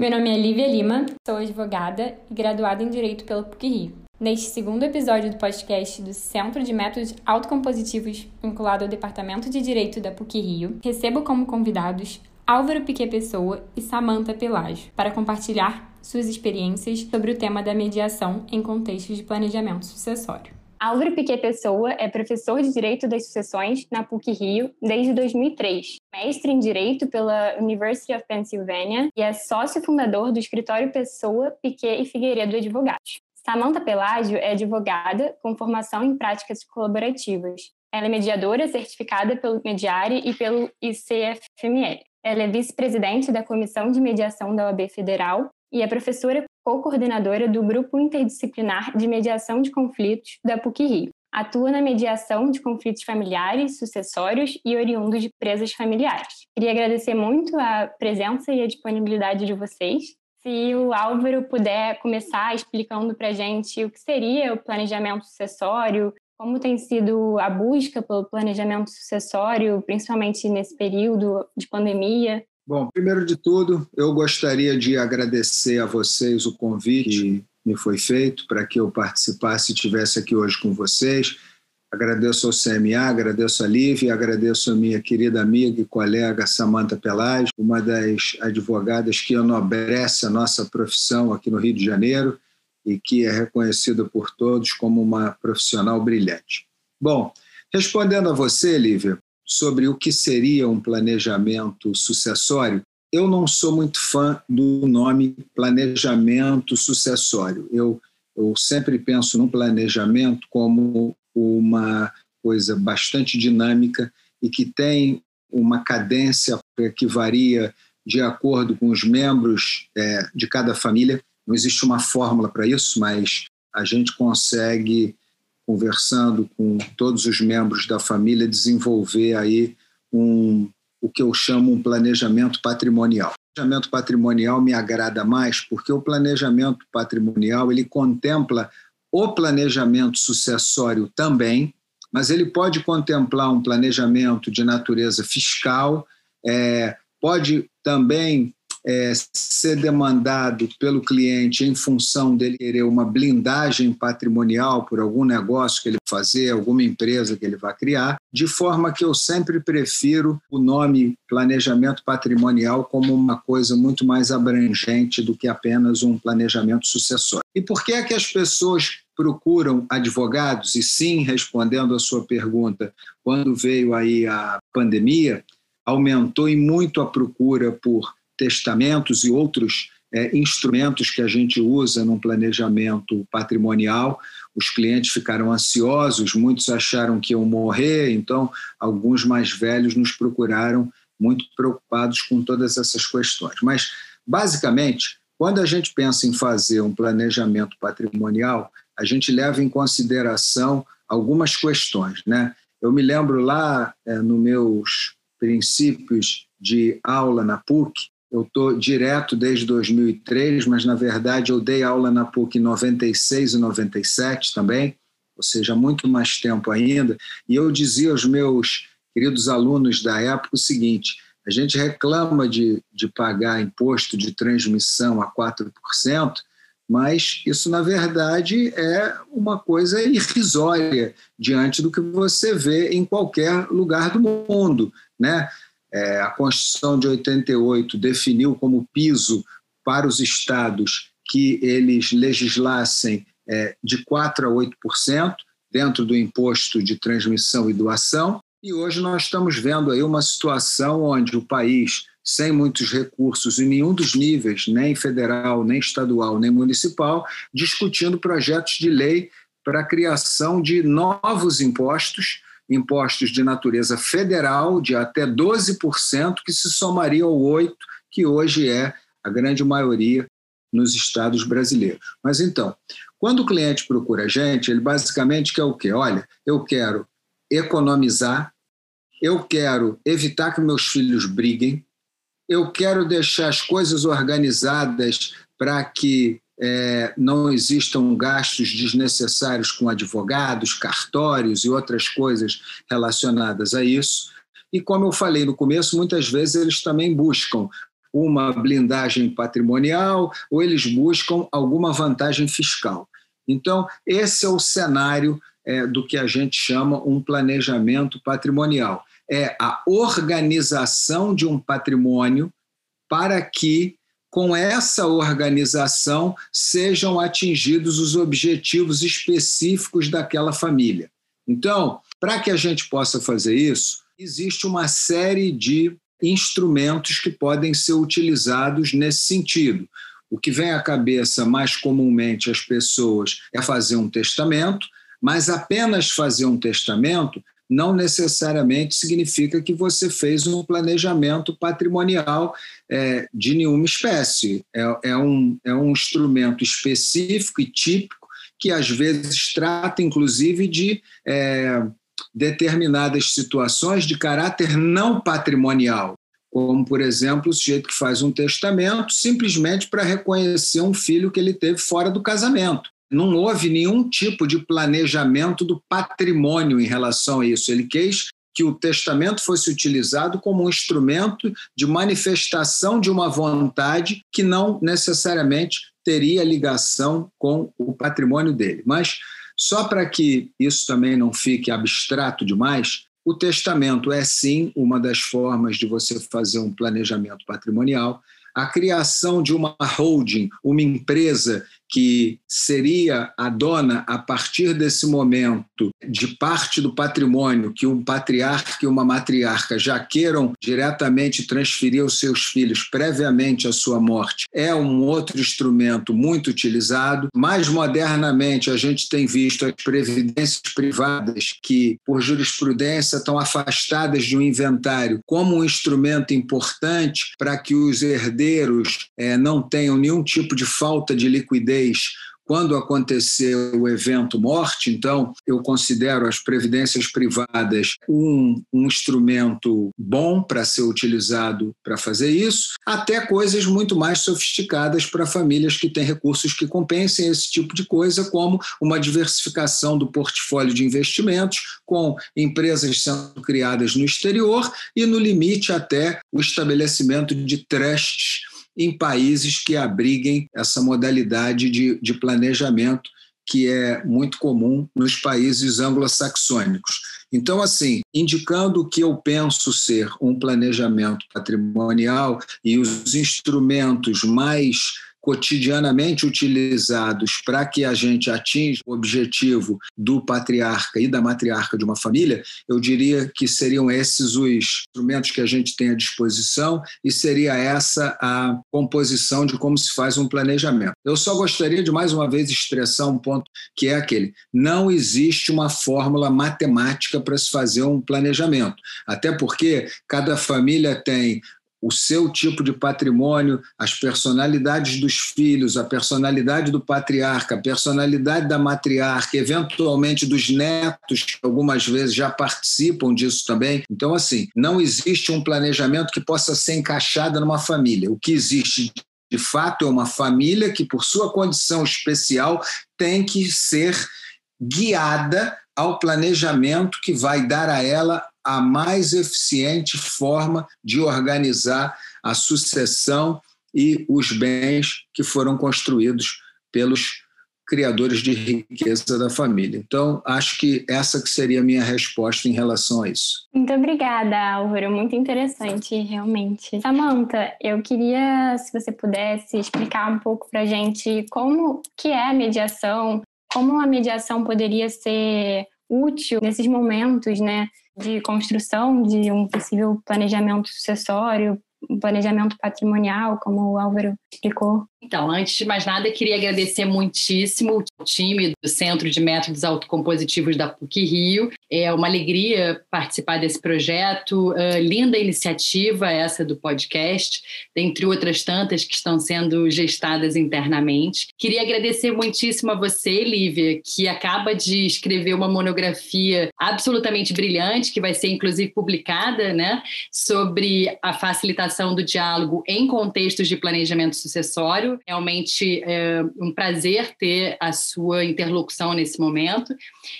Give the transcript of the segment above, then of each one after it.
Meu nome é Lívia Lima, sou advogada e graduada em Direito pela PUC-Rio. Neste segundo episódio do podcast do Centro de Métodos Autocompositivos, vinculado ao Departamento de Direito da PUC-Rio, recebo como convidados Álvaro Piquet Pessoa e Samanta Pelágio para compartilhar suas experiências sobre o tema da mediação em contextos de planejamento sucessório. Álvaro Piquet Pessoa é professor de Direito das Sucessões na PUC-Rio desde 2003, mestre em Direito pela University of Pennsylvania e é sócio fundador do escritório Pessoa, Piquet e Figueiredo Advogados. Samantha Pelágio é advogada com formação em práticas colaborativas. Ela é mediadora certificada pelo Mediare e pelo ICFML. Ela é vice-presidente da Comissão de Mediação da OAB Federal e é professora co-coordenadora do Grupo Interdisciplinar de Mediação de Conflitos da PUC-Rio. Atua na mediação de conflitos familiares, sucessórios e oriundos de presas familiares. Queria agradecer muito a presença e a disponibilidade de vocês. Se o Álvaro puder começar explicando para a gente o que seria o planejamento sucessório, como tem sido a busca pelo planejamento sucessório, principalmente nesse período de pandemia, Bom, primeiro de tudo, eu gostaria de agradecer a vocês o convite me foi feito para que eu participasse e estivesse aqui hoje com vocês. Agradeço ao CMA, agradeço a Lívia, agradeço a minha querida amiga e colega Samanta Pelage, uma das advogadas que enobrece a nossa profissão aqui no Rio de Janeiro e que é reconhecida por todos como uma profissional brilhante. Bom, respondendo a você, Lívia, sobre o que seria um planejamento sucessório, eu não sou muito fã do nome planejamento sucessório. Eu, eu sempre penso no planejamento como uma coisa bastante dinâmica e que tem uma cadência que varia de acordo com os membros é, de cada família. Não existe uma fórmula para isso, mas a gente consegue conversando com todos os membros da família, desenvolver aí um, o que eu chamo um planejamento patrimonial. O planejamento patrimonial me agrada mais porque o planejamento patrimonial ele contempla o planejamento sucessório também, mas ele pode contemplar um planejamento de natureza fiscal, é, pode também é, ser demandado pelo cliente em função dele querer uma blindagem patrimonial por algum negócio que ele fazer, alguma empresa que ele vai criar, de forma que eu sempre prefiro o nome planejamento patrimonial como uma coisa muito mais abrangente do que apenas um planejamento sucessório. E por que é que as pessoas procuram advogados? E sim, respondendo a sua pergunta, quando veio aí a pandemia, aumentou muito a procura por testamentos e outros é, instrumentos que a gente usa no planejamento patrimonial. Os clientes ficaram ansiosos, muitos acharam que iam morrer, então alguns mais velhos nos procuraram muito preocupados com todas essas questões. Mas, basicamente, quando a gente pensa em fazer um planejamento patrimonial, a gente leva em consideração algumas questões. Né? Eu me lembro lá, é, nos meus princípios de aula na PUC, eu estou direto desde 2003, mas na verdade eu dei aula na PUC em 96 e 97 também, ou seja, muito mais tempo ainda. E eu dizia aos meus queridos alunos da época o seguinte: a gente reclama de, de pagar imposto de transmissão a 4%, mas isso, na verdade, é uma coisa irrisória diante do que você vê em qualquer lugar do mundo. Né? É, a Constituição de 88 definiu como piso para os estados que eles legislassem é, de 4% a 8% dentro do imposto de transmissão e doação. E hoje nós estamos vendo aí uma situação onde o país, sem muitos recursos em nenhum dos níveis, nem federal, nem estadual, nem municipal, discutindo projetos de lei para a criação de novos impostos impostos de natureza federal de até 12%, que se somaria ao 8%, que hoje é a grande maioria nos estados brasileiros. Mas então, quando o cliente procura a gente, ele basicamente quer o quê? Olha, eu quero economizar, eu quero evitar que meus filhos briguem, eu quero deixar as coisas organizadas para que é, não existam gastos desnecessários com advogados, cartórios e outras coisas relacionadas a isso. E como eu falei no começo, muitas vezes eles também buscam uma blindagem patrimonial ou eles buscam alguma vantagem fiscal. Então, esse é o cenário é, do que a gente chama um planejamento patrimonial. É a organização de um patrimônio para que, com essa organização, sejam atingidos os objetivos específicos daquela família. Então, para que a gente possa fazer isso, existe uma série de instrumentos que podem ser utilizados nesse sentido. O que vem à cabeça mais comumente às pessoas é fazer um testamento, mas apenas fazer um testamento não necessariamente significa que você fez um planejamento patrimonial é, de nenhuma espécie. É, é, um, é um instrumento específico e típico que às vezes trata, inclusive, de é, determinadas situações de caráter não patrimonial, como, por exemplo, o sujeito que faz um testamento simplesmente para reconhecer um filho que ele teve fora do casamento. Não houve nenhum tipo de planejamento do patrimônio em relação a isso. Ele quis que o testamento fosse utilizado como um instrumento de manifestação de uma vontade que não necessariamente teria ligação com o patrimônio dele. Mas só para que isso também não fique abstrato demais, o testamento é sim uma das formas de você fazer um planejamento patrimonial. A criação de uma holding, uma empresa que seria a dona, a partir desse momento, de parte do patrimônio que um patriarca e uma matriarca já queiram diretamente transferir aos seus filhos previamente à sua morte, é um outro instrumento muito utilizado. Mais modernamente, a gente tem visto as previdências privadas que, por jurisprudência, estão afastadas de um inventário como um instrumento importante para que os herdeiros é, não tenham nenhum tipo de falta de liquidez quando aconteceu o evento morte, então eu considero as previdências privadas um, um instrumento bom para ser utilizado para fazer isso, até coisas muito mais sofisticadas para famílias que têm recursos que compensem esse tipo de coisa, como uma diversificação do portfólio de investimentos, com empresas sendo criadas no exterior e, no limite, até o estabelecimento de trusts em países que abriguem essa modalidade de, de planejamento que é muito comum nos países anglo-saxônicos. Então, assim, indicando o que eu penso ser um planejamento patrimonial e os instrumentos mais cotidianamente utilizados para que a gente atinja o objetivo do patriarca e da matriarca de uma família, eu diria que seriam esses os instrumentos que a gente tem à disposição e seria essa a composição de como se faz um planejamento. Eu só gostaria de mais uma vez estressar um ponto que é aquele: não existe uma fórmula matemática para se fazer um planejamento, até porque cada família tem o seu tipo de patrimônio, as personalidades dos filhos, a personalidade do patriarca, a personalidade da matriarca, eventualmente dos netos, que algumas vezes já participam disso também. Então, assim, não existe um planejamento que possa ser encaixado numa família. O que existe de fato é uma família que, por sua condição especial, tem que ser guiada ao planejamento que vai dar a ela a mais eficiente forma de organizar a sucessão e os bens que foram construídos pelos criadores de riqueza da família. Então, acho que essa que seria a minha resposta em relação a isso. Muito obrigada, Álvaro. Muito interessante, realmente. Samantha, eu queria, se você pudesse, explicar um pouco para a gente como que é a mediação, como a mediação poderia ser útil nesses momentos, né? de construção de um possível planejamento sucessório, um planejamento patrimonial, como o Álvaro explicou. Então, antes de mais nada, queria agradecer muitíssimo o time do Centro de Métodos Autocompositivos da PUC Rio. É uma alegria participar desse projeto. Uh, linda iniciativa essa do podcast, dentre outras tantas que estão sendo gestadas internamente. Queria agradecer muitíssimo a você, Lívia, que acaba de escrever uma monografia absolutamente brilhante, que vai ser inclusive publicada, né, sobre a facilitação do diálogo em contextos de planejamento sucessório Realmente é um prazer ter a sua interlocução nesse momento.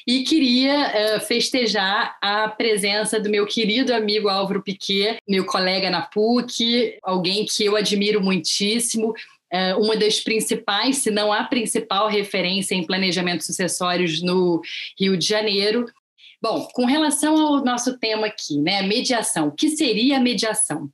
E queria é, festejar a presença do meu querido amigo Álvaro Piquet, meu colega na PUC, alguém que eu admiro muitíssimo é, uma das principais, se não a principal referência em planejamento sucessórios no Rio de Janeiro. Bom, com relação ao nosso tema aqui, né, mediação, o que seria a mediação?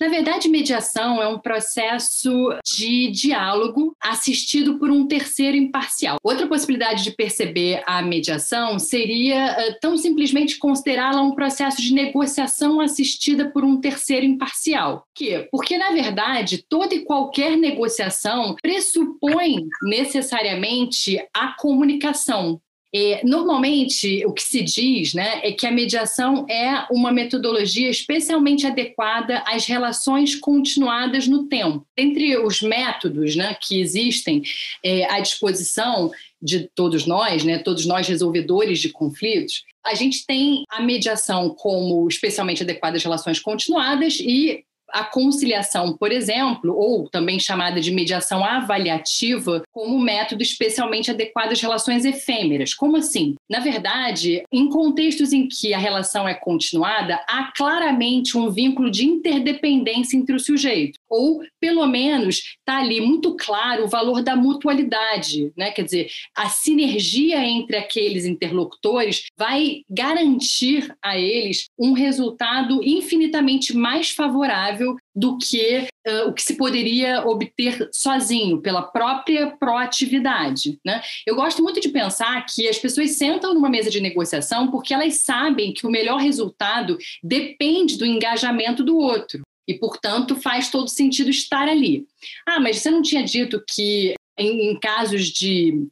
Na verdade, mediação é um processo de diálogo assistido por um terceiro imparcial. Outra possibilidade de perceber a mediação seria uh, tão simplesmente considerá-la um processo de negociação assistida por um terceiro imparcial. Por quê? Porque, na verdade, toda e qualquer negociação pressupõe necessariamente a comunicação. É, normalmente, o que se diz né, é que a mediação é uma metodologia especialmente adequada às relações continuadas no tempo. Entre os métodos né, que existem é, à disposição de todos nós, né, todos nós resolvedores de conflitos, a gente tem a mediação como especialmente adequada às relações continuadas e a conciliação, por exemplo, ou também chamada de mediação avaliativa, como método especialmente adequado às relações efêmeras. Como assim? Na verdade, em contextos em que a relação é continuada, há claramente um vínculo de interdependência entre o sujeito, ou pelo menos está ali muito claro o valor da mutualidade, né? Quer dizer, a sinergia entre aqueles interlocutores vai garantir a eles um resultado infinitamente mais favorável do que uh, o que se poderia obter sozinho, pela própria proatividade. Né? Eu gosto muito de pensar que as pessoas sentam numa mesa de negociação porque elas sabem que o melhor resultado depende do engajamento do outro. E, portanto, faz todo sentido estar ali. Ah, mas você não tinha dito que em, em casos de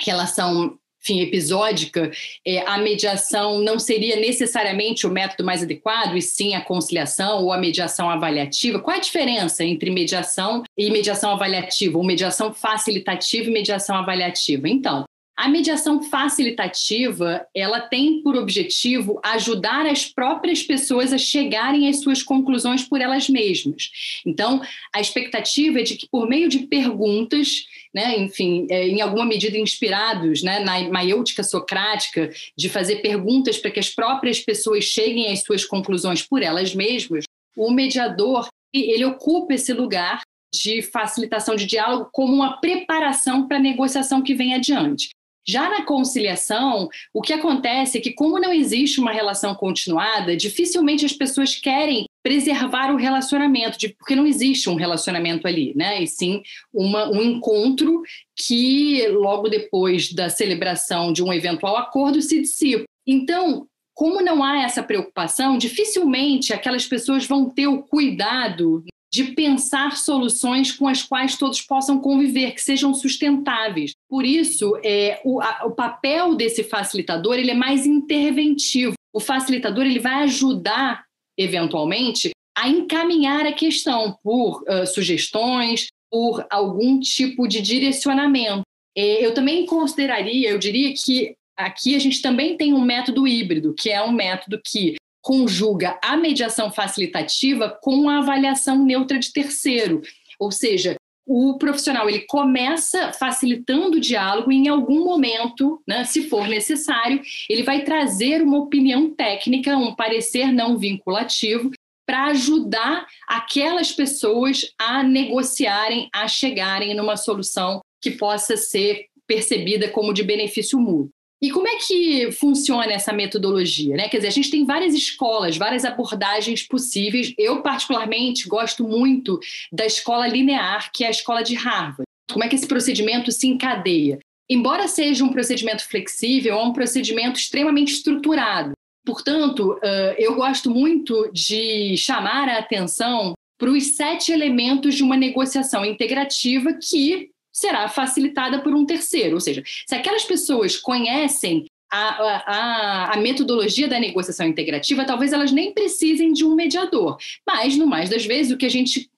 relação enfim, episódica, é, a mediação não seria necessariamente o método mais adequado, e sim a conciliação ou a mediação avaliativa? Qual a diferença entre mediação e mediação avaliativa, ou mediação facilitativa e mediação avaliativa? Então, a mediação facilitativa, ela tem por objetivo ajudar as próprias pessoas a chegarem às suas conclusões por elas mesmas. Então, a expectativa é de que por meio de perguntas, né, enfim, é, em alguma medida inspirados né, na maiêutica socrática, de fazer perguntas para que as próprias pessoas cheguem às suas conclusões por elas mesmas, o mediador ele ocupa esse lugar de facilitação de diálogo como uma preparação para a negociação que vem adiante. Já na conciliação, o que acontece é que, como não existe uma relação continuada, dificilmente as pessoas querem preservar o relacionamento, porque não existe um relacionamento ali, né? E sim uma, um encontro que, logo depois da celebração de um eventual acordo, se dissipa. Então, como não há essa preocupação, dificilmente aquelas pessoas vão ter o cuidado de pensar soluções com as quais todos possam conviver, que sejam sustentáveis. Por isso, é, o, a, o papel desse facilitador ele é mais interventivo. O facilitador ele vai ajudar, eventualmente, a encaminhar a questão por uh, sugestões, por algum tipo de direcionamento. É, eu também consideraria, eu diria que aqui a gente também tem um método híbrido, que é um método que conjuga a mediação facilitativa com a avaliação neutra de terceiro. Ou seja, o profissional ele começa facilitando o diálogo e em algum momento, né, se for necessário, ele vai trazer uma opinião técnica, um parecer não vinculativo para ajudar aquelas pessoas a negociarem, a chegarem numa solução que possa ser percebida como de benefício mútuo. E como é que funciona essa metodologia? Né? Quer dizer, a gente tem várias escolas, várias abordagens possíveis. Eu, particularmente, gosto muito da escola linear, que é a escola de Harvard. Como é que esse procedimento se encadeia? Embora seja um procedimento flexível, é um procedimento extremamente estruturado. Portanto, eu gosto muito de chamar a atenção para os sete elementos de uma negociação integrativa que será facilitada por um terceiro. Ou seja, se aquelas pessoas conhecem a, a, a, metodologia da negociação integrativa, talvez elas nem precisem de um mediador. Mas, no mais das vezes, o que a gente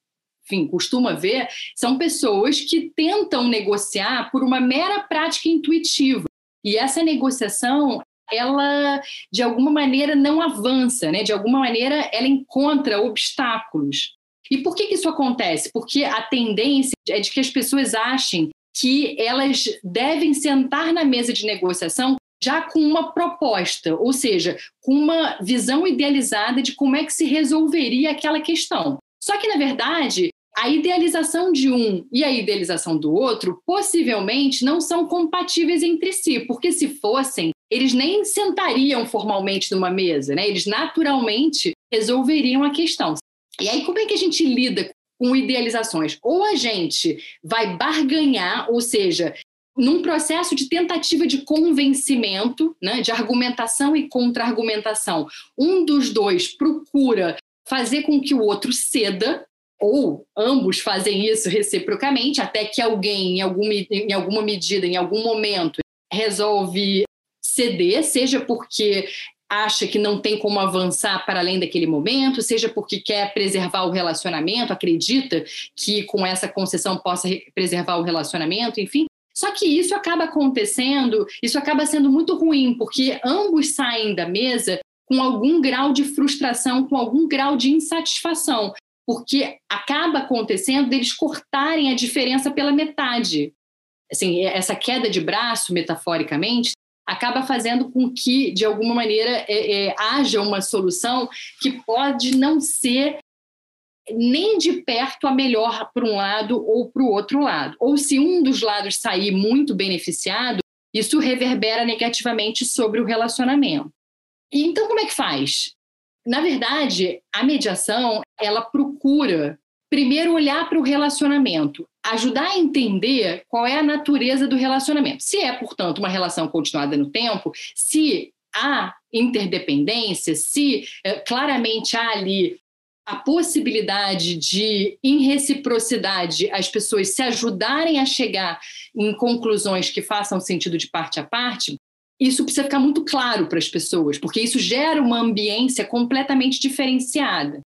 enfim, costuma ver são pessoas que tentam negociar por uma mera prática intuitiva. E essa negociação, ela, de alguma maneira, não avança, né? de alguma maneira, ela encontra obstáculos. E por que, que isso acontece? Porque a tendência é de que as pessoas achem que elas devem sentar na mesa de negociação já com uma proposta, ou seja, com uma visão idealizada de como é que se resolveria aquela questão. Só que, na verdade, a idealização de um e a idealização do outro possivelmente não são compatíveis entre si, porque se fossem, eles nem sentariam formalmente numa mesa, né? Eles naturalmente resolveriam a questão. E aí, como é que a gente lida com idealizações? Ou a gente vai barganhar, ou seja, num processo de tentativa de convencimento, né, de argumentação e contra-argumentação, um dos dois procura fazer com que o outro ceda, ou ambos fazem isso reciprocamente, até que alguém, em alguma, em alguma medida, em algum momento, resolve ceder, seja porque acha que não tem como avançar para além daquele momento, seja porque quer preservar o relacionamento, acredita que com essa concessão possa preservar o relacionamento, enfim. Só que isso acaba acontecendo, isso acaba sendo muito ruim, porque ambos saem da mesa com algum grau de frustração, com algum grau de insatisfação, porque acaba acontecendo deles cortarem a diferença pela metade. Assim, essa queda de braço, metaforicamente, acaba fazendo com que, de alguma maneira, é, é, haja uma solução que pode não ser nem de perto a melhor para um lado ou para o outro lado. Ou se um dos lados sair muito beneficiado, isso reverbera negativamente sobre o relacionamento. E então como é que faz? Na verdade, a mediação, ela procura primeiro olhar para o relacionamento, ajudar a entender qual é a natureza do relacionamento. Se é, portanto, uma relação continuada no tempo, se há interdependência, se é, claramente há ali a possibilidade de, em reciprocidade, as pessoas se ajudarem a chegar em conclusões que façam sentido de parte a parte, isso precisa ficar muito claro para as pessoas, porque isso gera uma ambiência completamente diferenciada.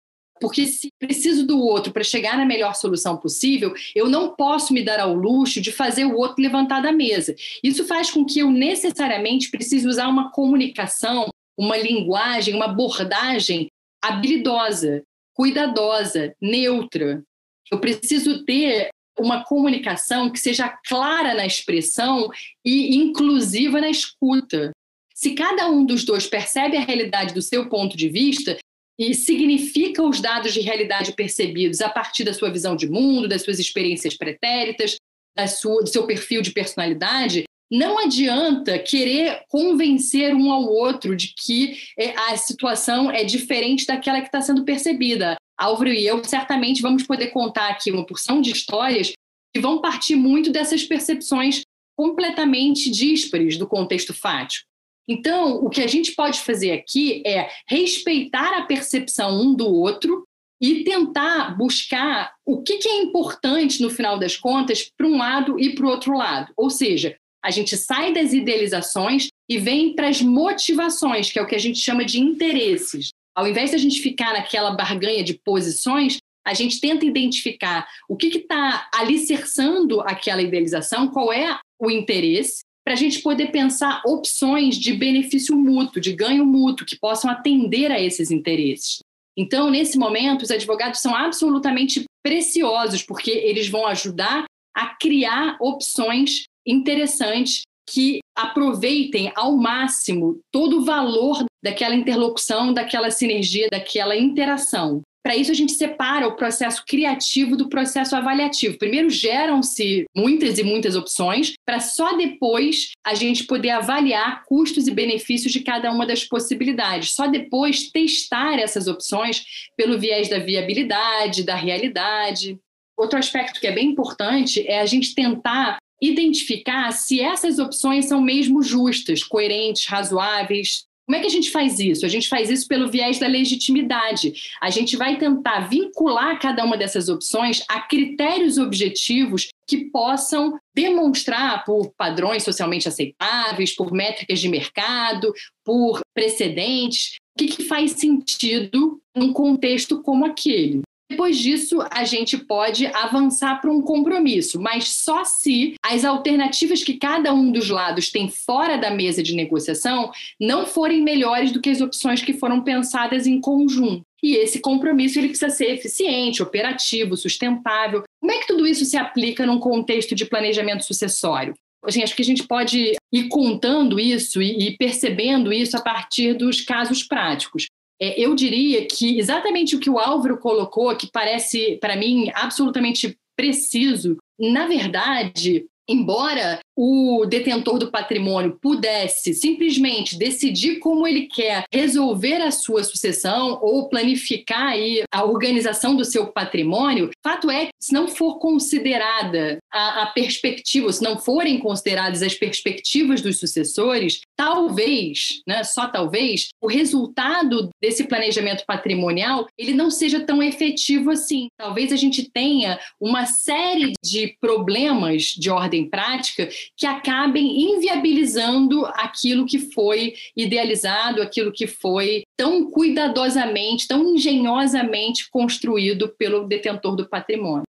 Porque se preciso do outro para chegar na melhor solução possível, eu não posso me dar ao luxo de fazer o outro levantar da mesa. Isso faz com que eu necessariamente precise usar uma comunicação, uma linguagem, uma abordagem habilidosa cuidadosa, neutra. Eu preciso ter uma comunicação que seja clara na expressão e inclusiva na escuta. Se cada um dos dois percebe a realidade do seu ponto de vista e significa os dados de realidade percebidos a partir da sua visão de mundo, das suas experiências pretéritas, da sua, do seu perfil de personalidade, não adianta querer convencer um ao outro de que é, a situação é diferente daquela que está sendo percebida. Álvaro e eu certamente vamos poder contar aqui uma porção de histórias que vão partir muito dessas percepções completamente díspares do contexto fático. Então, o que a gente pode fazer aqui é respeitar a percepção um do outro e tentar buscar o que, é importante, no final das contas, para um lado e para o outro lado. Ou seja, a gente sai das idealizações e vem para as motivações, que é o que a gente chama de interesses. Ao invés de a gente ficar naquela barganha de posições, a gente tenta identificar o que está alicerçando aquela idealização, qual é o interesse, para a gente poder pensar opções de benefício mútuo, de ganho mútuo, que possam atender a esses interesses. Então, nesse momento, os advogados são absolutamente preciosos, porque eles vão ajudar a criar opções interessantes que aproveitem ao máximo todo o valor daquela interlocução, daquela sinergia, daquela interação. Para isso, a gente separa o processo criativo do processo avaliativo. Primeiro, geram-se muitas e muitas opções, para só depois a gente poder avaliar custos e benefícios de cada uma das possibilidades. Só depois testar essas opções pelo viés da viabilidade, da realidade. Outro aspecto que é bem importante é a gente tentar identificar se essas opções são mesmo justas, coerentes, razoáveis. Como é que a gente faz isso? A gente faz isso pelo viés da legitimidade. A gente vai tentar vincular cada uma dessas opções a critérios objetivos que possam demonstrar por padrões socialmente aceitáveis, por métricas de mercado, por precedentes, o que, que faz sentido num contexto como aquele. Depois disso, a gente pode avançar para um compromisso, mas só se as alternativas que cada um dos lados tem fora da mesa de negociação não forem melhores do que as opções que foram pensadas em conjunto. E esse compromisso ele precisa ser eficiente, operativo, sustentável. Como é que tudo isso se aplica num contexto de planejamento sucessório? Assim, acho que a gente pode ir contando isso e percebendo isso a partir dos casos práticos. É, eu diria que exatamente o que o Álvaro colocou, que parece, para mim, absolutamente preciso, na verdade, embora o detentor do patrimônio pudesse simplesmente decidir como ele quer resolver a sua sucessão ou planificar aí a organização do seu patrimônio, fato é que se não for considerada a, a perspectiva, se não forem consideradas as perspectivas dos sucessores, talvez, né, só talvez, o resultado desse planejamento patrimonial ele não seja tão efetivo assim. Talvez a gente tenha uma série de problemas de ordem prática que acabem inviabilizando aquilo que foi idealizado, aquilo que foi tão cuidadosamente, tão engenhosamente construído pelo detentor do patrimônio.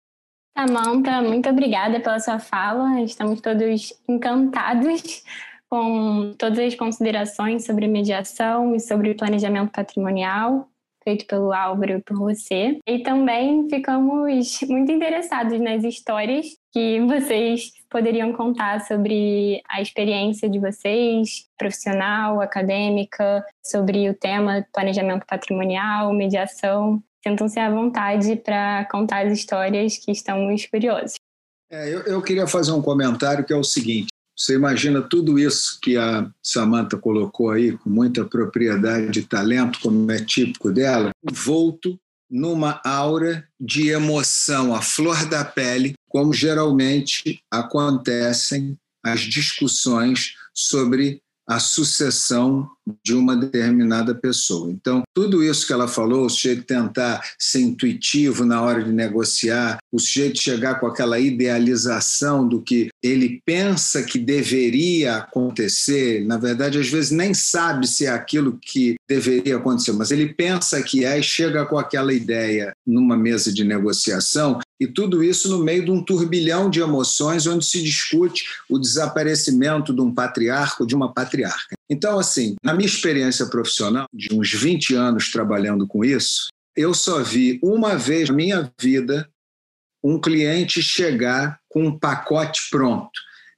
Samanta, muito obrigada pela sua fala. Estamos todos encantados com todas as considerações sobre mediação e sobre planejamento patrimonial feito pelo Álvaro e por você. E também ficamos muito interessados nas histórias que vocês poderiam contar sobre a experiência de vocês, profissional, acadêmica, sobre o tema planejamento patrimonial, mediação. Sintam-se à vontade para contar as histórias que estamos curiosos. É, eu, eu queria fazer um comentário que é o seguinte: você imagina tudo isso que a Samantha colocou aí, com muita propriedade e talento, como é típico dela, envolto numa aura de emoção à flor da pele, como geralmente acontecem as discussões sobre a sucessão de uma determinada pessoa. Então, tudo isso que ela falou, o sujeito tentar ser intuitivo na hora de negociar, o sujeito chegar com aquela idealização do que ele pensa que deveria acontecer, na verdade, às vezes nem sabe se é aquilo que deveria acontecer, mas ele pensa que é e chega com aquela ideia numa mesa de negociação, e tudo isso no meio de um turbilhão de emoções onde se discute o desaparecimento de um patriarca ou de uma patriarca. Então, assim, na minha experiência profissional, de uns 20 anos trabalhando com isso, eu só vi uma vez na minha vida um cliente chegar com um pacote pronto.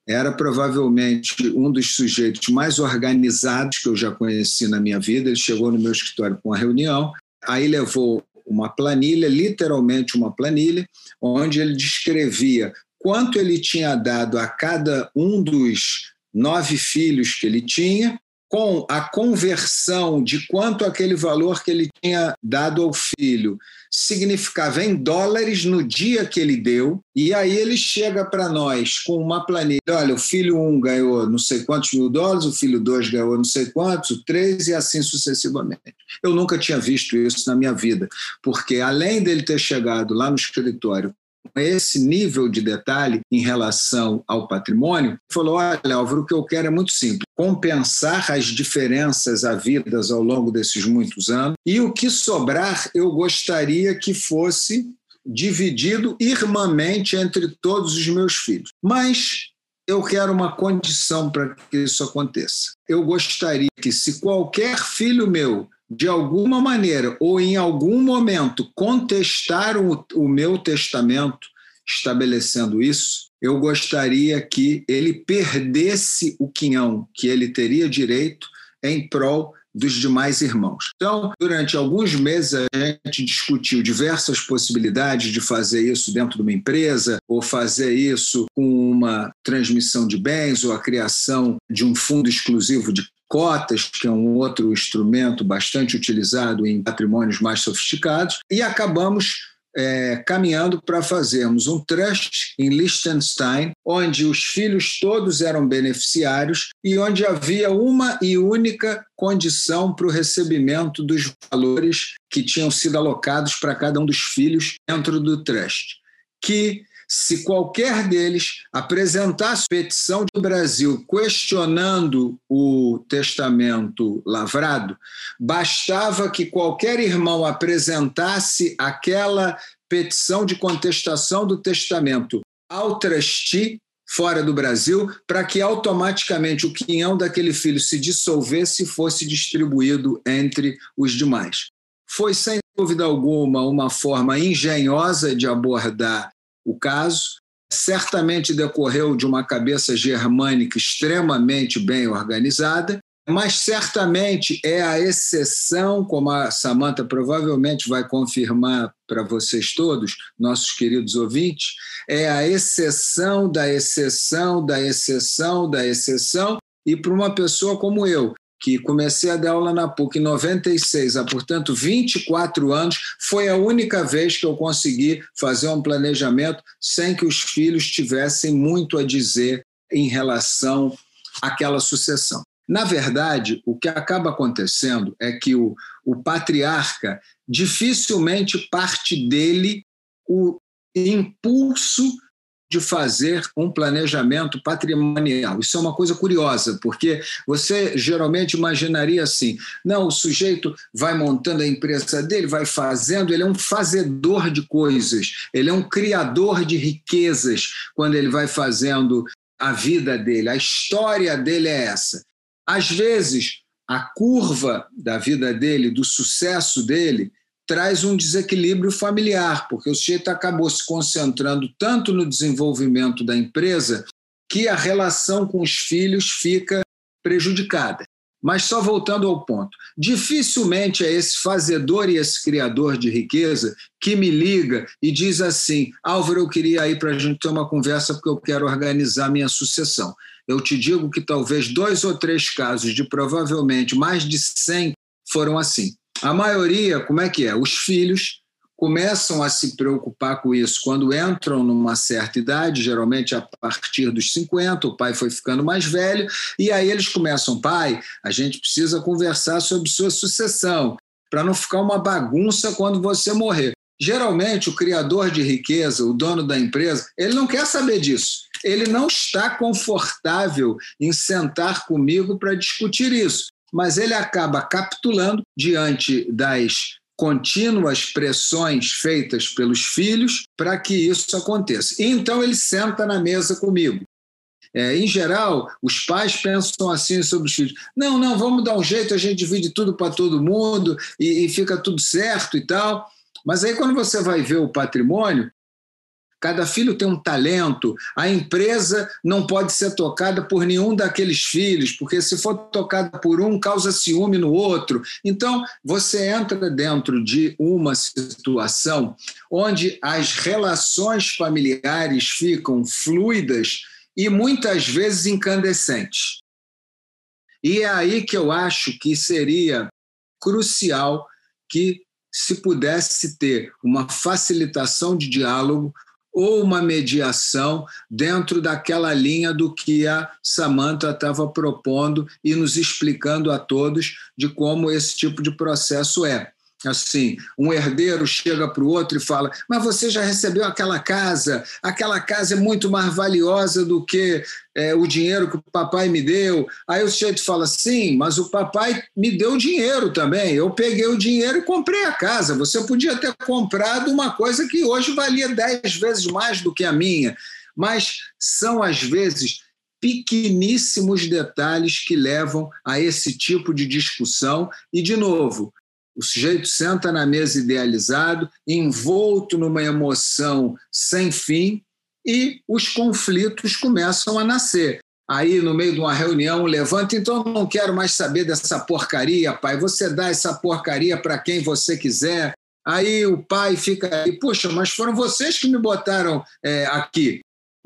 Era provavelmente um dos sujeitos mais organizados que eu já conheci na minha vida. Ele chegou no meu escritório com uma reunião, aí levou uma planilha, literalmente uma planilha, onde ele descrevia quanto ele tinha dado a cada um dos nove filhos que ele tinha, com a conversão de quanto aquele valor que ele tinha dado ao filho significava em dólares no dia que ele deu, e aí ele chega para nós com uma planilha: olha, o filho 1 um ganhou não sei quantos mil dólares, o filho 2 ganhou não sei quantos, o 3 e assim sucessivamente. Eu nunca tinha visto isso na minha vida, porque além dele ter chegado lá no escritório esse nível de detalhe em relação ao patrimônio, falou: olha, Álvaro, o que eu quero é muito simples: compensar as diferenças havidas ao longo desses muitos anos, e o que sobrar eu gostaria que fosse dividido irmãmente entre todos os meus filhos. Mas eu quero uma condição para que isso aconteça. Eu gostaria que, se qualquer filho meu de alguma maneira ou em algum momento contestaram o, o meu testamento estabelecendo isso, eu gostaria que ele perdesse o quinhão que ele teria direito em prol dos demais irmãos. Então, durante alguns meses, a gente discutiu diversas possibilidades de fazer isso dentro de uma empresa, ou fazer isso com uma transmissão de bens, ou a criação de um fundo exclusivo de cotas, que é um outro instrumento bastante utilizado em patrimônios mais sofisticados, e acabamos é, caminhando para fazermos um trust em Liechtenstein, onde os filhos todos eram beneficiários e onde havia uma e única condição para o recebimento dos valores que tinham sido alocados para cada um dos filhos dentro do trust, que se qualquer deles apresentasse petição do Brasil questionando o testamento lavrado, bastava que qualquer irmão apresentasse aquela petição de contestação do testamento ao trustee fora do Brasil, para que automaticamente o quinhão daquele filho se dissolvesse e fosse distribuído entre os demais. Foi, sem dúvida alguma, uma forma engenhosa de abordar o caso. Certamente decorreu de uma cabeça germânica extremamente bem organizada, mas certamente é a exceção, como a Samanta provavelmente vai confirmar para vocês todos, nossos queridos ouvintes, é a exceção da exceção da exceção da exceção, e para uma pessoa como eu, que comecei a dar aula na PUC em 96, há, portanto, 24 anos, foi a única vez que eu consegui fazer um planejamento sem que os filhos tivessem muito a dizer em relação àquela sucessão. Na verdade, o que acaba acontecendo é que o, o patriarca dificilmente parte dele o impulso de fazer um planejamento patrimonial. Isso é uma coisa curiosa, porque você geralmente imaginaria assim: não, o sujeito vai montando a empresa dele, vai fazendo, ele é um fazedor de coisas, ele é um criador de riquezas quando ele vai fazendo a vida dele, a história dele é essa. Às vezes, a curva da vida dele, do sucesso dele, traz um desequilíbrio familiar, porque o sujeito acabou se concentrando tanto no desenvolvimento da empresa que a relação com os filhos fica prejudicada. Mas só voltando ao ponto, dificilmente é esse fazedor e esse criador de riqueza que me liga e diz assim: Álvaro, eu queria ir para a gente ter uma conversa porque eu quero organizar minha sucessão. Eu te digo que talvez dois ou três casos de provavelmente mais de 100 foram assim. A maioria, como é que é? Os filhos começam a se preocupar com isso quando entram numa certa idade, geralmente a partir dos 50, o pai foi ficando mais velho, e aí eles começam, pai, a gente precisa conversar sobre sua sucessão, para não ficar uma bagunça quando você morrer. Geralmente, o criador de riqueza, o dono da empresa, ele não quer saber disso. Ele não está confortável em sentar comigo para discutir isso mas ele acaba capitulando diante das contínuas pressões feitas pelos filhos para que isso aconteça. Então ele senta na mesa comigo. É, em geral, os pais pensam assim sobre os filhos: não, não, vamos dar um jeito, a gente divide tudo para todo mundo e, e fica tudo certo e tal. Mas aí, quando você vai ver o patrimônio, Cada filho tem um talento. A empresa não pode ser tocada por nenhum daqueles filhos, porque se for tocada por um, causa ciúme no outro. Então, você entra dentro de uma situação onde as relações familiares ficam fluidas e muitas vezes incandescentes. E é aí que eu acho que seria crucial que se pudesse ter uma facilitação de diálogo, ou uma mediação dentro daquela linha do que a Samantha estava propondo e nos explicando a todos de como esse tipo de processo é. Assim, um herdeiro chega para o outro e fala: Mas você já recebeu aquela casa? Aquela casa é muito mais valiosa do que é, o dinheiro que o papai me deu. Aí o sujeito fala: Sim, mas o papai me deu dinheiro também. Eu peguei o dinheiro e comprei a casa. Você podia ter comprado uma coisa que hoje valia dez vezes mais do que a minha. Mas são, às vezes, pequeníssimos detalhes que levam a esse tipo de discussão. E, de novo, o sujeito senta na mesa idealizado, envolto numa emoção sem fim, e os conflitos começam a nascer. Aí, no meio de uma reunião, levanta, então não quero mais saber dessa porcaria, pai. Você dá essa porcaria para quem você quiser. Aí o pai fica aí, puxa, mas foram vocês que me botaram é, aqui.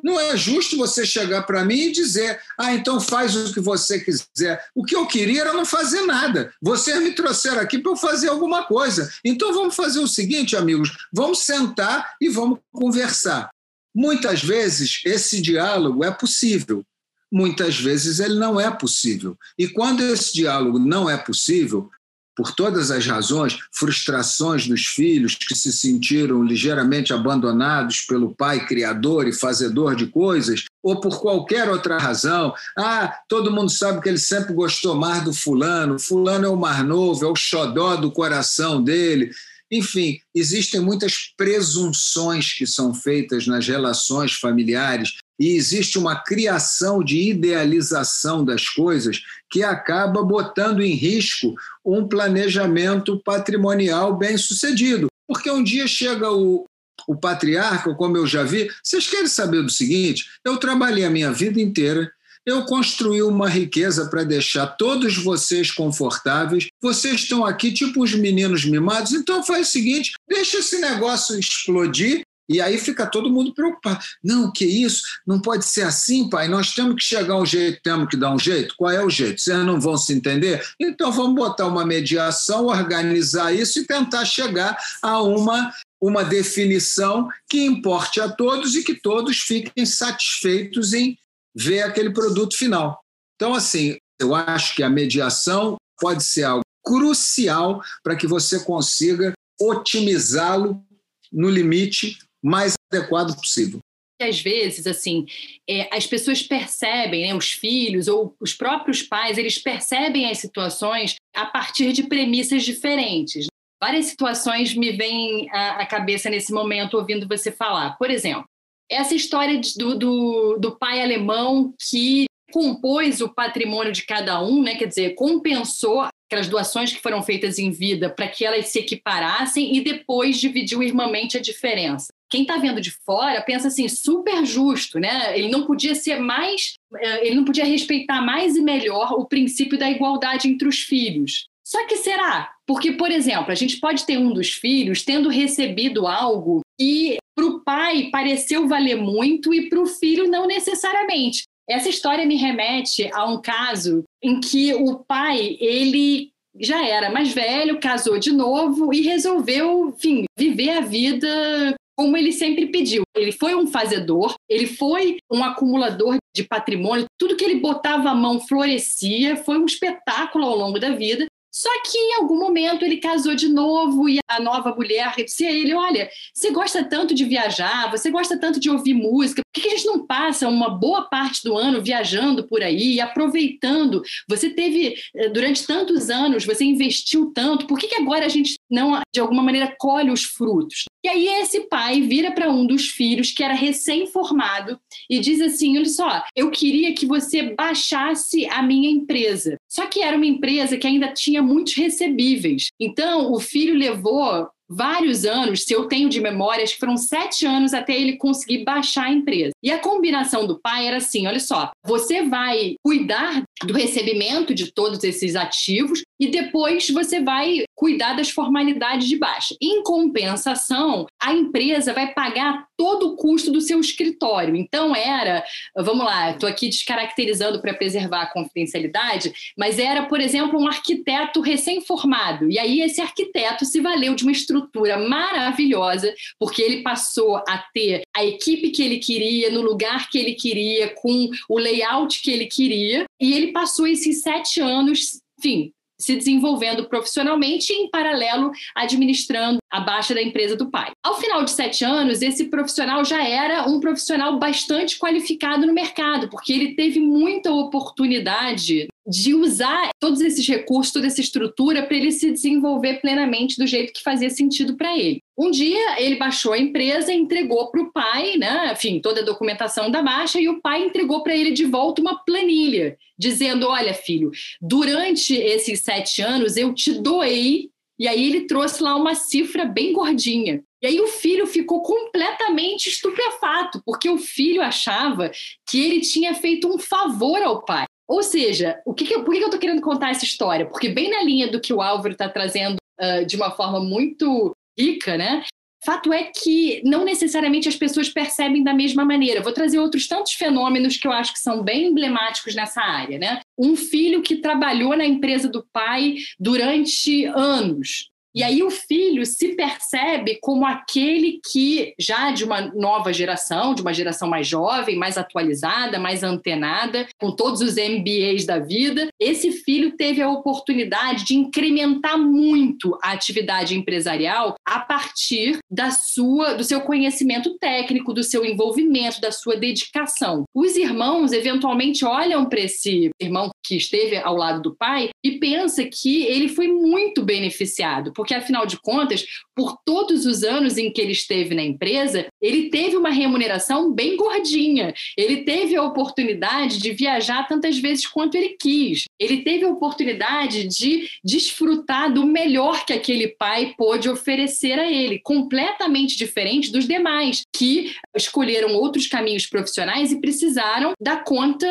Não é justo você chegar para mim e dizer, ah, então faz o que você quiser. O que eu queria era não fazer nada. Vocês me trouxeram aqui para eu fazer alguma coisa. Então vamos fazer o seguinte, amigos: vamos sentar e vamos conversar. Muitas vezes esse diálogo é possível, muitas vezes ele não é possível. E quando esse diálogo não é possível, por todas as razões, frustrações dos filhos que se sentiram ligeiramente abandonados pelo pai criador e fazedor de coisas, ou por qualquer outra razão. Ah, todo mundo sabe que ele sempre gostou mais do fulano, fulano é o mar novo, é o xodó do coração dele. Enfim, existem muitas presunções que são feitas nas relações familiares e existe uma criação de idealização das coisas que acaba botando em risco um planejamento patrimonial bem sucedido. Porque um dia chega o, o patriarca, como eu já vi, vocês querem saber do seguinte? Eu trabalhei a minha vida inteira eu construí uma riqueza para deixar todos vocês confortáveis. Vocês estão aqui tipo os meninos mimados, então faz o seguinte: deixa esse negócio explodir e aí fica todo mundo preocupado. Não, que isso? Não pode ser assim, pai. Nós temos que chegar a um jeito, temos que dar um jeito. Qual é o jeito? Vocês não vão se entender? Então vamos botar uma mediação, organizar isso e tentar chegar a uma, uma definição que importe a todos e que todos fiquem satisfeitos em ver aquele produto final. Então, assim, eu acho que a mediação pode ser algo crucial para que você consiga otimizá-lo no limite mais adequado possível. Às vezes, assim, é, as pessoas percebem, né, os filhos ou os próprios pais, eles percebem as situações a partir de premissas diferentes. Várias situações me vêm à cabeça nesse momento ouvindo você falar. Por exemplo, essa história do, do, do pai alemão que compôs o patrimônio de cada um, né? quer dizer, compensou aquelas doações que foram feitas em vida para que elas se equiparassem e depois dividiu irmãmente a diferença. Quem está vendo de fora pensa assim, super justo, né? Ele não podia ser mais, eh, ele não podia respeitar mais e melhor o princípio da igualdade entre os filhos. Só que será? Porque, por exemplo, a gente pode ter um dos filhos tendo recebido algo que para o pai pareceu valer muito e para o filho não necessariamente. Essa história me remete a um caso em que o pai, ele já era mais velho, casou de novo e resolveu, enfim, viver a vida como ele sempre pediu. Ele foi um fazedor, ele foi um acumulador de patrimônio, tudo que ele botava a mão florescia, foi um espetáculo ao longo da vida. Só que em algum momento ele casou de novo e a nova mulher disse a ele: Olha, você gosta tanto de viajar, você gosta tanto de ouvir música, por que a gente não passa uma boa parte do ano viajando por aí, aproveitando? Você teve, eh, durante tantos anos, você investiu tanto, por que, que agora a gente não, de alguma maneira, colhe os frutos? E aí esse pai vira para um dos filhos que era recém-formado e diz assim: olha só, eu queria que você baixasse a minha empresa. Só que era uma empresa que ainda tinha muitos recebíveis. Então o filho levou vários anos, se eu tenho de memória, acho que foram sete anos até ele conseguir baixar a empresa. E a combinação do pai era assim: olha só, você vai cuidar do recebimento de todos esses ativos e depois você vai cuidar das formalidades de baixa. Em compensação, a empresa vai pagar todo o custo do seu escritório. Então era, vamos lá, estou aqui descaracterizando para preservar a confidencialidade, mas era, por exemplo, um arquiteto recém-formado. E aí esse arquiteto se valeu de uma estrutura maravilhosa, porque ele passou a ter a equipe que ele queria, no lugar que ele queria, com o layout que ele queria, e ele passou esses sete anos, enfim, se desenvolvendo profissionalmente e, em paralelo, administrando a baixa da empresa do pai. Ao final de sete anos, esse profissional já era um profissional bastante qualificado no mercado, porque ele teve muita oportunidade de usar todos esses recursos, toda essa estrutura para ele se desenvolver plenamente do jeito que fazia sentido para ele. Um dia ele baixou a empresa entregou para o pai, né? Enfim, toda a documentação da baixa e o pai entregou para ele de volta uma planilha, dizendo: "Olha, filho, durante esses sete anos eu te doei e aí ele trouxe lá uma cifra bem gordinha. E aí o filho ficou completamente estupefato, porque o filho achava que ele tinha feito um favor ao pai. Ou seja, o que, que por que, eu estou querendo contar essa história? Porque bem na linha do que o Álvaro está trazendo uh, de uma forma muito rica, né? Fato é que não necessariamente as pessoas percebem da mesma maneira. Vou trazer outros tantos fenômenos que eu acho que são bem emblemáticos nessa área, né? Um filho que trabalhou na empresa do pai durante anos, E aí o filho se percebe como aquele que, já de uma nova geração, de uma geração mais jovem, mais atualizada, mais antenada, com todos os MBAs da vida, esse filho teve a oportunidade de incrementar muito a atividade empresarial a partir da sua, do seu conhecimento técnico, do seu envolvimento, da sua dedicação. Os irmãos eventualmente olham para esse irmão que esteve ao lado do pai e pensa que ele foi muito beneficiado, porque afinal de contas, por todos os anos em que ele esteve na empresa, ele teve uma remuneração bem gordinha. Ele teve a oportunidade de viajar tantas vezes quanto ele quis. Ele teve a oportunidade de desfrutar do melhor que aquele pai pôde oferecer a ele, completamente diferente dos demais que escolheram outros caminhos profissionais e precisaram dar conta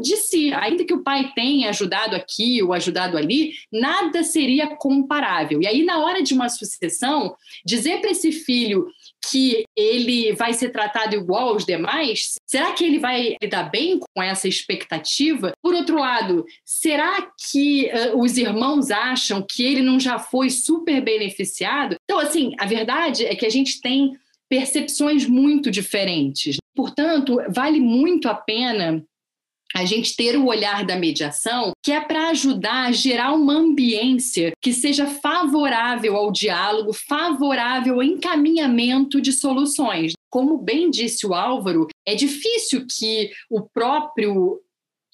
de si. Ainda que o pai tenha ajudado aqui ou ajudado ali, nada seria comparável. E aí, na hora de uma sucessão, dizer para esse filho que ele vai ser tratado igual aos demais? Será que ele vai lidar bem com essa expectativa? Por outro lado, será que uh, os irmãos acham que ele não já foi super beneficiado? Então, assim, a verdade é que a gente tem percepções muito diferentes. Portanto, vale muito a pena a gente ter o olhar da mediação, que é para ajudar a gerar uma ambiência que seja favorável ao diálogo, favorável ao encaminhamento de soluções. Como bem disse o Álvaro, é difícil que o próprio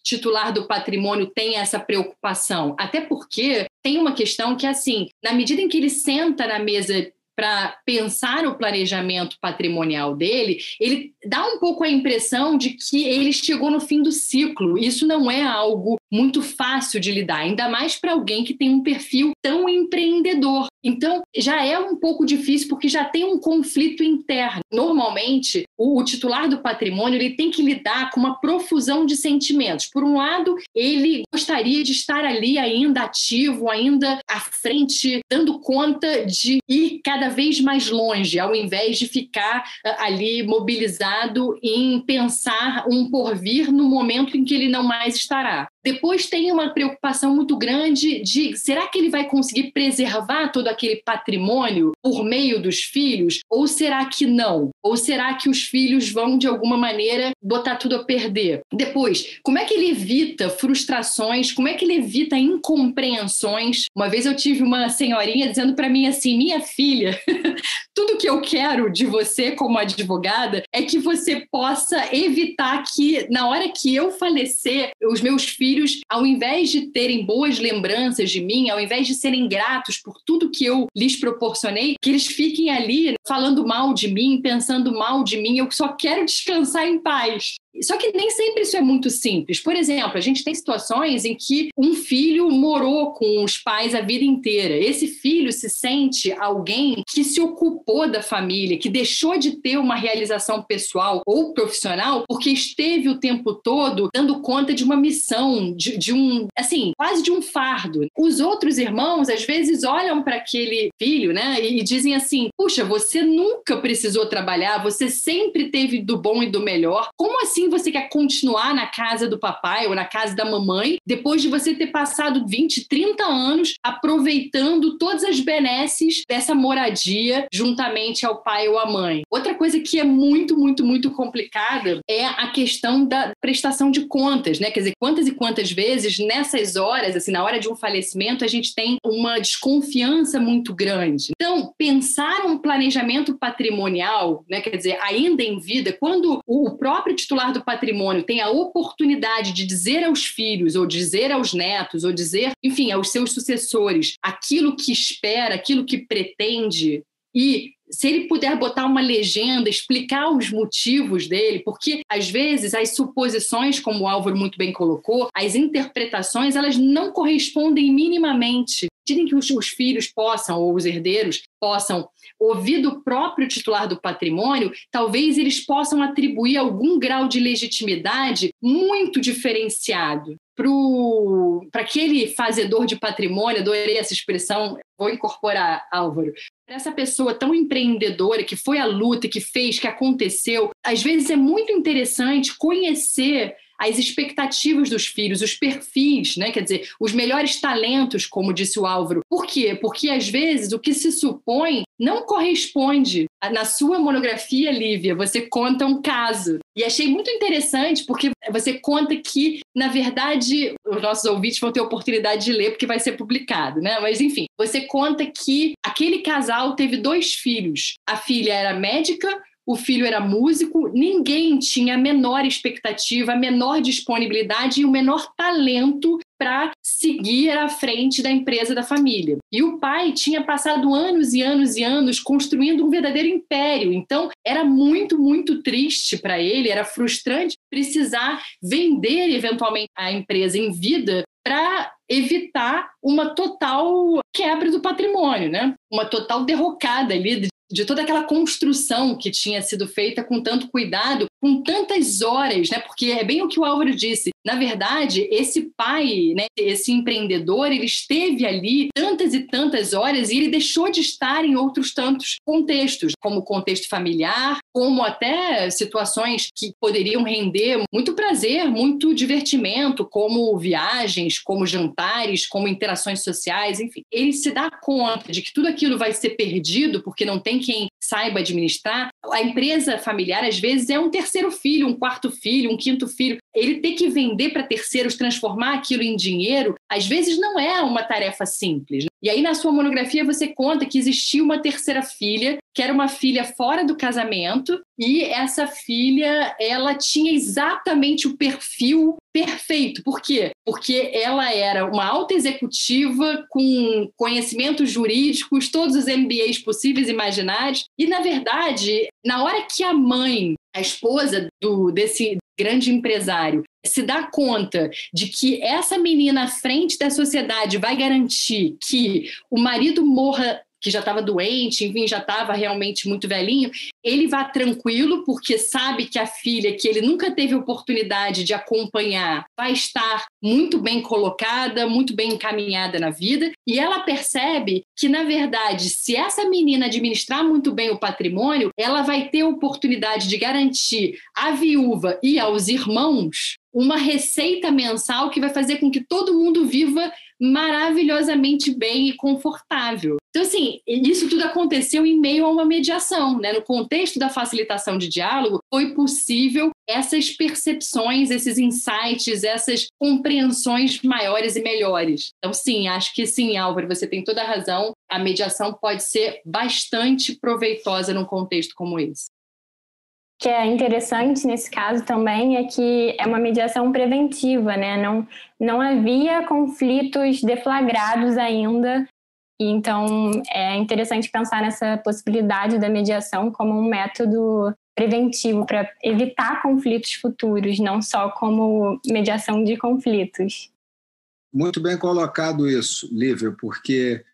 titular do patrimônio tenha essa preocupação, até porque tem uma questão que, assim, na medida em que ele senta na mesa para pensar o planejamento patrimonial dele, ele dá um pouco a impressão de que ele chegou no fim do ciclo. Isso não é algo muito fácil de lidar, ainda mais para alguém que tem um perfil tão empreendedor. Então, já é um pouco difícil porque já tem um conflito interno. Normalmente, o, titular do patrimônio ele tem que lidar com uma profusão de sentimentos. Por um lado, ele gostaria de estar ali ainda ativo, ainda à frente, dando conta de ir cada vez mais longe, ao invés de ficar uh, ali mobilizado em pensar um porvir no momento em que ele não mais estará. Depois tem uma preocupação muito grande de será que ele vai conseguir preservar todo aquele patrimônio por meio dos filhos? Ou será que não? Ou será que os filhos vão, de alguma maneira, botar tudo a perder? Depois, como é que ele evita frustrações? Como é que ele evita incompreensões? Uma vez eu tive uma senhorinha dizendo para mim assim: minha filha, tudo que eu quero de você como advogada é que você possa evitar que, na hora que eu falecer, os meus filhos, ao invés de terem boas lembranças de mim, ao invés de serem gratos por tudo que eu lhes proporcionei, que eles fiquem ali falando mal de mim, pensando mal de mim, eu só quero descansar em paz. Só que nem sempre isso é muito simples. Por exemplo, a gente tem situações em que um filho morou com os pais a vida inteira. Esse filho se sente alguém que se ocupou da família, que deixou de ter uma realização pessoal ou profissional porque esteve o tempo todo dando conta de uma missão, de, de um, assim, quase de um fardo. Os outros irmãos, às vezes, olham para aquele filho, né, e dizem assim: puxa, você nunca precisou trabalhar, você sempre teve do bom e do melhor. Como assim? Assim você quer continuar na casa do papai ou na casa da mamãe, depois de você ter passado 20, 30 anos aproveitando todas as benesses dessa moradia juntamente ao pai ou à mãe. Outra coisa que é muito, muito, muito complicada é a questão da prestação de contas, né? Quer dizer, quantas e quantas vezes nessas horas, assim, na hora de um falecimento, a gente tem uma desconfiança muito grande. Então, pensar um planejamento patrimonial, né? Quer dizer, ainda em vida, quando o próprio titular do patrimônio tem a oportunidade de dizer aos filhos, ou dizer aos netos, ou dizer, enfim, aos seus sucessores, aquilo que espera, aquilo que pretende, e se ele puder botar uma legenda, explicar os motivos dele, porque às vezes as suposições, como o Álvaro muito bem colocou, as interpretações, elas não correspondem minimamente. Dizem que os, os filhos possam, ou os herdeiros possam ouvir do próprio titular do patrimônio, talvez eles possam atribuir algum grau de legitimidade muito diferenciado para aquele fazedor de patrimônio, adorei essa expressão, vou incorporar, Álvaro, para essa pessoa tão empreendedora que foi à luta, que fez, que aconteceu, às vezes é muito interessante conhecer as expectativas dos filhos, os perfis, né? quer dizer, os melhores talentos, como disse o Álvaro. Por quê? Porque às vezes o que se supõe não corresponde. Na sua monografia, Lívia, você conta um caso. E achei muito interessante porque você conta que, na verdade, os nossos ouvintes vão ter oportunidade de ler porque vai ser publicado, né? Mas enfim, você conta que aquele casal teve dois filhos. A filha era médica, o filho era músico, ninguém tinha a menor expectativa, a menor disponibilidade e o menor talento para seguir à frente da empresa da família. E o pai tinha passado anos e anos e anos construindo um verdadeiro império. Então, era muito, muito triste para ele, era frustrante precisar vender eventualmente a empresa em vida para evitar uma total quebra do patrimônio, né? Uma total derrocada ali de toda aquela construção que tinha sido feita com tanto cuidado, com tantas horas, né? Porque é bem o que o Álvaro disse. Na verdade, esse pai, né, esse empreendedor, ele esteve ali tantas e tantas horas e ele deixou de estar em outros tantos contextos, como contexto familiar, como até situações que poderiam render muito prazer, muito divertimento, como viagens, como jantares, como interações sociais, enfim. Ele se dá conta de que tudo aquilo vai ser perdido porque não tem quem saiba administrar. A empresa familiar, às vezes, é um terceiro filho, um quarto filho, um quinto filho. Ele ter que vender para terceiros, transformar aquilo em dinheiro, às vezes não é uma tarefa simples. Né? E aí, na sua monografia, você conta que existia uma terceira filha, que era uma filha fora do casamento, e essa filha, ela tinha exatamente o perfil perfeito. Por quê? Porque ela era uma alta executiva com conhecimentos jurídicos, todos os MBAs possíveis e imaginários, e, na verdade, na hora que a mãe, a esposa do, desse grande empresário, se dá conta de que essa menina à frente da sociedade vai garantir que o marido morra que já estava doente, enfim, já estava realmente muito velhinho, ele vá tranquilo, porque sabe que a filha, que ele nunca teve oportunidade de acompanhar, vai estar muito bem colocada, muito bem encaminhada na vida, e ela percebe que, na verdade, se essa menina administrar muito bem o patrimônio, ela vai ter oportunidade de garantir à viúva e aos irmãos uma receita mensal que vai fazer com que todo mundo viva maravilhosamente bem e confortável. Então, assim, isso tudo aconteceu em meio a uma mediação, né? No contexto da facilitação de diálogo, foi possível essas percepções, esses insights, essas compreensões maiores e melhores. Então, sim, acho que sim, Álvaro, você tem toda a razão. A mediação pode ser bastante proveitosa num contexto como esse que é interessante nesse caso também é que é uma mediação preventiva, né? Não, não havia conflitos deflagrados ainda, então é interessante pensar nessa possibilidade da mediação como um método preventivo para evitar conflitos futuros, não só como mediação de conflitos. Muito bem colocado isso, Lívia, porque,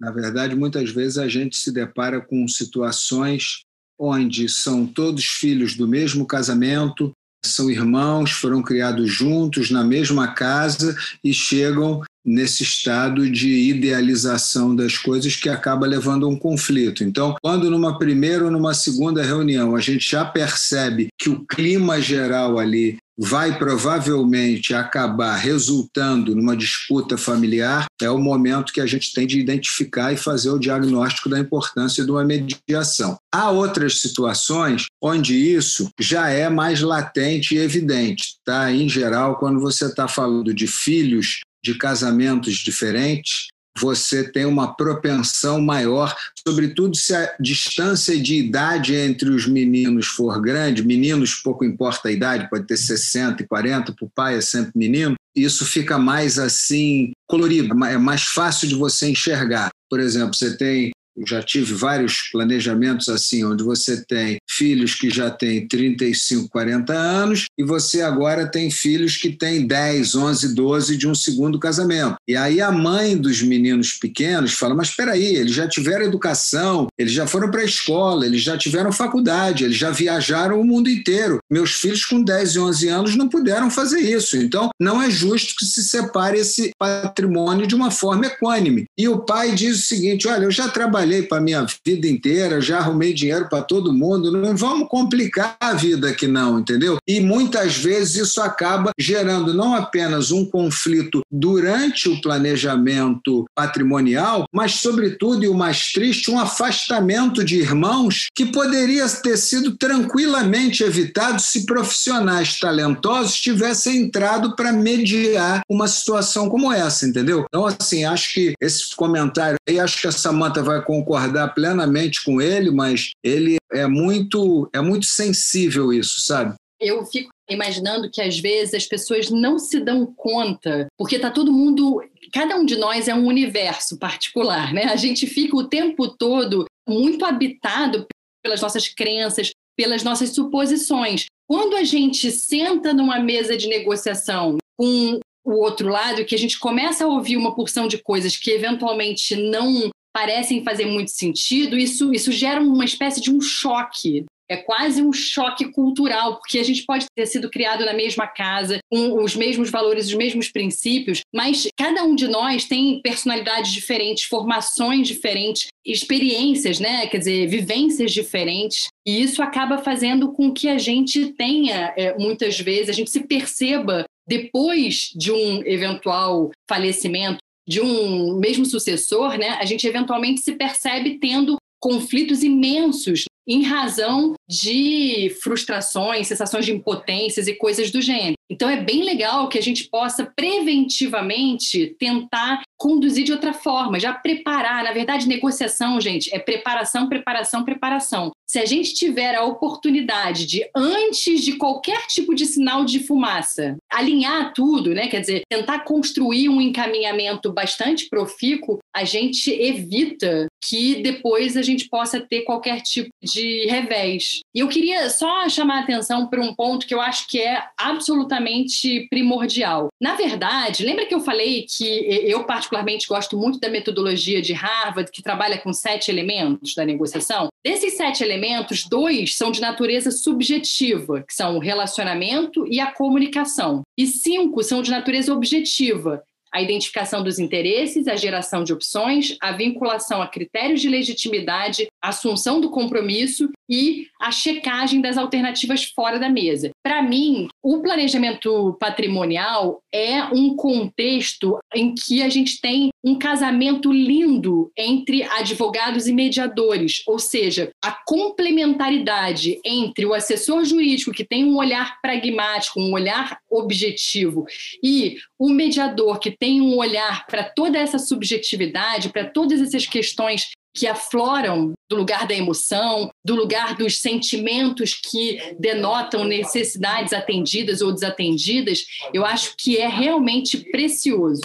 na verdade, muitas vezes a gente se depara com situações onde são todos filhos do mesmo casamento, são irmãos, foram criados juntos na mesma casa e chegam nesse estado de idealização das coisas que acaba levando a um conflito. Então, quando numa primeira ou numa segunda reunião a gente já percebe que o clima geral ali vai provavelmente acabar resultando numa disputa familiar, é o momento que a gente tem de identificar e fazer o diagnóstico da importância de uma mediação. Há outras situações onde isso já é mais latente e evidente. Tá? Em geral, quando você está falando de filhos de casamentos diferentes, você tem uma propensão maior, sobretudo se a distância de idade entre os meninos for grande, meninos pouco importa a idade, pode ter 60 e 40, para o pai é sempre menino, isso fica mais assim colorido, é mais fácil de você enxergar. Por exemplo, você tem já tive vários planejamentos assim, onde você tem filhos que já têm 35, 40 anos e você agora tem filhos que têm 10, 11, 12 de um segundo casamento. E aí a mãe dos meninos pequenos fala: Mas espera aí, eles já tiveram educação, eles já foram para a escola, eles já tiveram faculdade, eles já viajaram o mundo inteiro. Meus filhos com 10 e 11 anos não puderam fazer isso. Então, não é justo que se separe esse patrimônio de uma forma equânime. E o pai diz o seguinte: Olha, eu já trabalhei trabalhei para minha vida inteira, já arrumei dinheiro para todo mundo, não vamos complicar a vida aqui não, entendeu? E muitas vezes isso acaba gerando não apenas um conflito durante o planejamento patrimonial, mas sobretudo e o mais triste, um afastamento de irmãos que poderia ter sido tranquilamente evitado se profissionais talentosos tivessem entrado para mediar uma situação como essa, entendeu? Então, assim, acho que esse comentário aí, acho que a Samanta vai concordar plenamente com ele, mas ele é muito, é muito sensível isso, sabe? Eu fico imaginando que às vezes as pessoas não se dão conta, porque está todo mundo, cada um de nós é um universo particular, né? A gente fica o tempo todo muito habitado pelas nossas crenças, pelas nossas suposições. Quando a gente senta numa mesa de negociação com o outro lado, que a gente começa a ouvir uma porção de coisas que eventualmente não parecem fazer muito sentido, isso, isso gera uma espécie de um choque é quase um choque cultural, porque a gente pode ter sido criado na mesma casa, com os mesmos valores, os mesmos princípios, mas cada um de nós tem personalidades diferentes, formações diferentes, experiências, né? Quer dizer, vivências diferentes. E isso acaba fazendo com que a gente tenha, é, muitas vezes, a gente se perceba depois de um eventual falecimento de um mesmo sucessor, né, a gente eventualmente se percebe tendo conflitos imensos em razão de frustrações, sensações de impotências e coisas do gênero. Então é bem legal que a gente possa preventivamente tentar conduzir de outra forma, já preparar. Na verdade, negociação, gente, é preparação, preparação, preparação. Se a gente tiver a oportunidade de, antes de qualquer tipo de sinal de fumaça, alinhar tudo, né? Quer dizer, tentar construir um encaminhamento bastante profícuo, a gente evita que depois a gente possa ter qualquer tipo de revés. E eu queria só chamar a atenção para um ponto que eu acho que é absolutamente primordial. Na verdade, lembra que eu falei que eu particularmente gosto muito da metodologia de Harvard, que trabalha com sete elementos da negociação? Desses sete elementos, dois são de natureza subjetiva, que são o relacionamento e a comunicação. E cinco são de natureza objetiva, a identificação dos interesses, a geração de opções, a vinculação a critérios de legitimidade, a assunção do compromisso e a checagem das alternativas fora da mesa. Para mim, o planejamento patrimonial é um contexto em que a gente tem um casamento lindo entre advogados e mediadores, ou seja, a complementaridade entre o assessor jurídico que tem um olhar pragmático, um olhar objetivo, e o mediador que tem um olhar para toda essa subjetividade, para todas essas questões que afloram do lugar da emoção, do lugar dos sentimentos que denotam necessidades atendidas ou desatendidas, eu acho que é realmente precioso.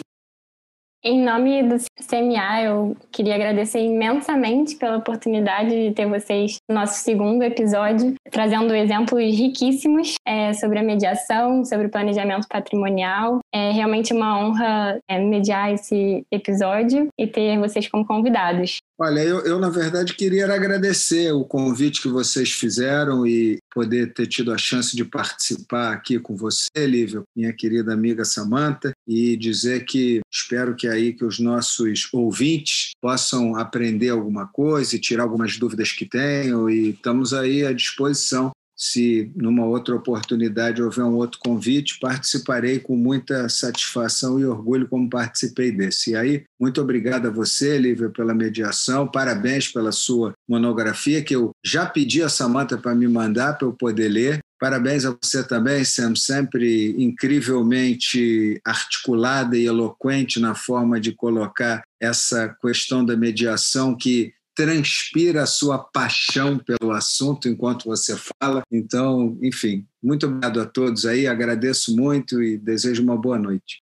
Em nome do CMA, eu queria agradecer imensamente pela oportunidade de ter vocês no nosso segundo episódio, trazendo exemplos riquíssimos é, sobre a mediação, sobre o planejamento patrimonial. É realmente uma honra é, mediar esse episódio e ter vocês como convidados. Olha, eu, eu, na verdade queria agradecer o convite que vocês fizeram e poder ter tido a chance de participar aqui com você, Lívia, minha querida amiga Samanta, e dizer que espero que aí que os nossos ouvintes possam aprender alguma coisa e tirar algumas dúvidas que tenham e estamos aí à disposição se numa outra oportunidade houver um outro convite, participarei com muita satisfação e orgulho como participei desse. E aí, muito obrigado a você, Lívia, pela mediação, parabéns pela sua monografia, que eu já pedi a Samanta para me mandar para eu poder ler. Parabéns a você também, Sam, sempre incrivelmente articulada e eloquente na forma de colocar essa questão da mediação que transpira a sua paixão pelo assunto enquanto você fala. Então, enfim, muito obrigado a todos aí, agradeço muito e desejo uma boa noite.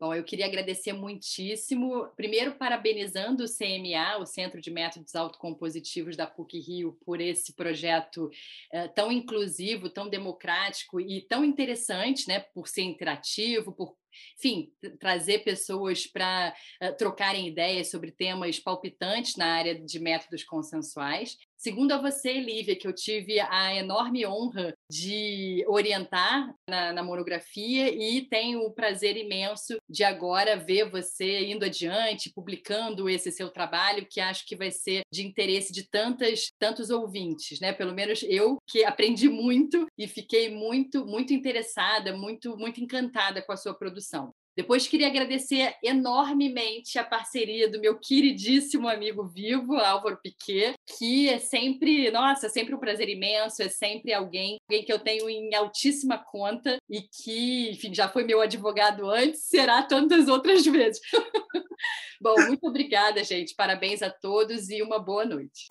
Bom, eu queria agradecer muitíssimo, primeiro parabenizando o CMA, o Centro de Métodos Autocompositivos da PUC-Rio, por esse projeto uh, tão inclusivo, tão democrático e tão interessante, né, por ser interativo, por enfim, trazer pessoas para uh, trocarem ideias sobre temas palpitantes na área de métodos consensuais. Segundo a você, Lívia, que eu tive a enorme honra de orientar na, na, monografia e tenho o prazer imenso de agora ver você indo adiante, publicando esse seu trabalho, que acho que vai ser de interesse de tantas, tantos ouvintes, né? Pelo menos eu que aprendi muito e fiquei muito, muito interessada, muito, muito encantada com a sua produção. Depois queria agradecer enormemente a parceria do meu queridíssimo amigo vivo, Álvaro Piquet, que é sempre, nossa, é sempre um prazer imenso, é sempre alguém, alguém que eu tenho em altíssima conta e que, enfim, já foi meu advogado antes, será tantas outras vezes. Bom, muito obrigada, gente. Parabéns a todos e uma boa noite.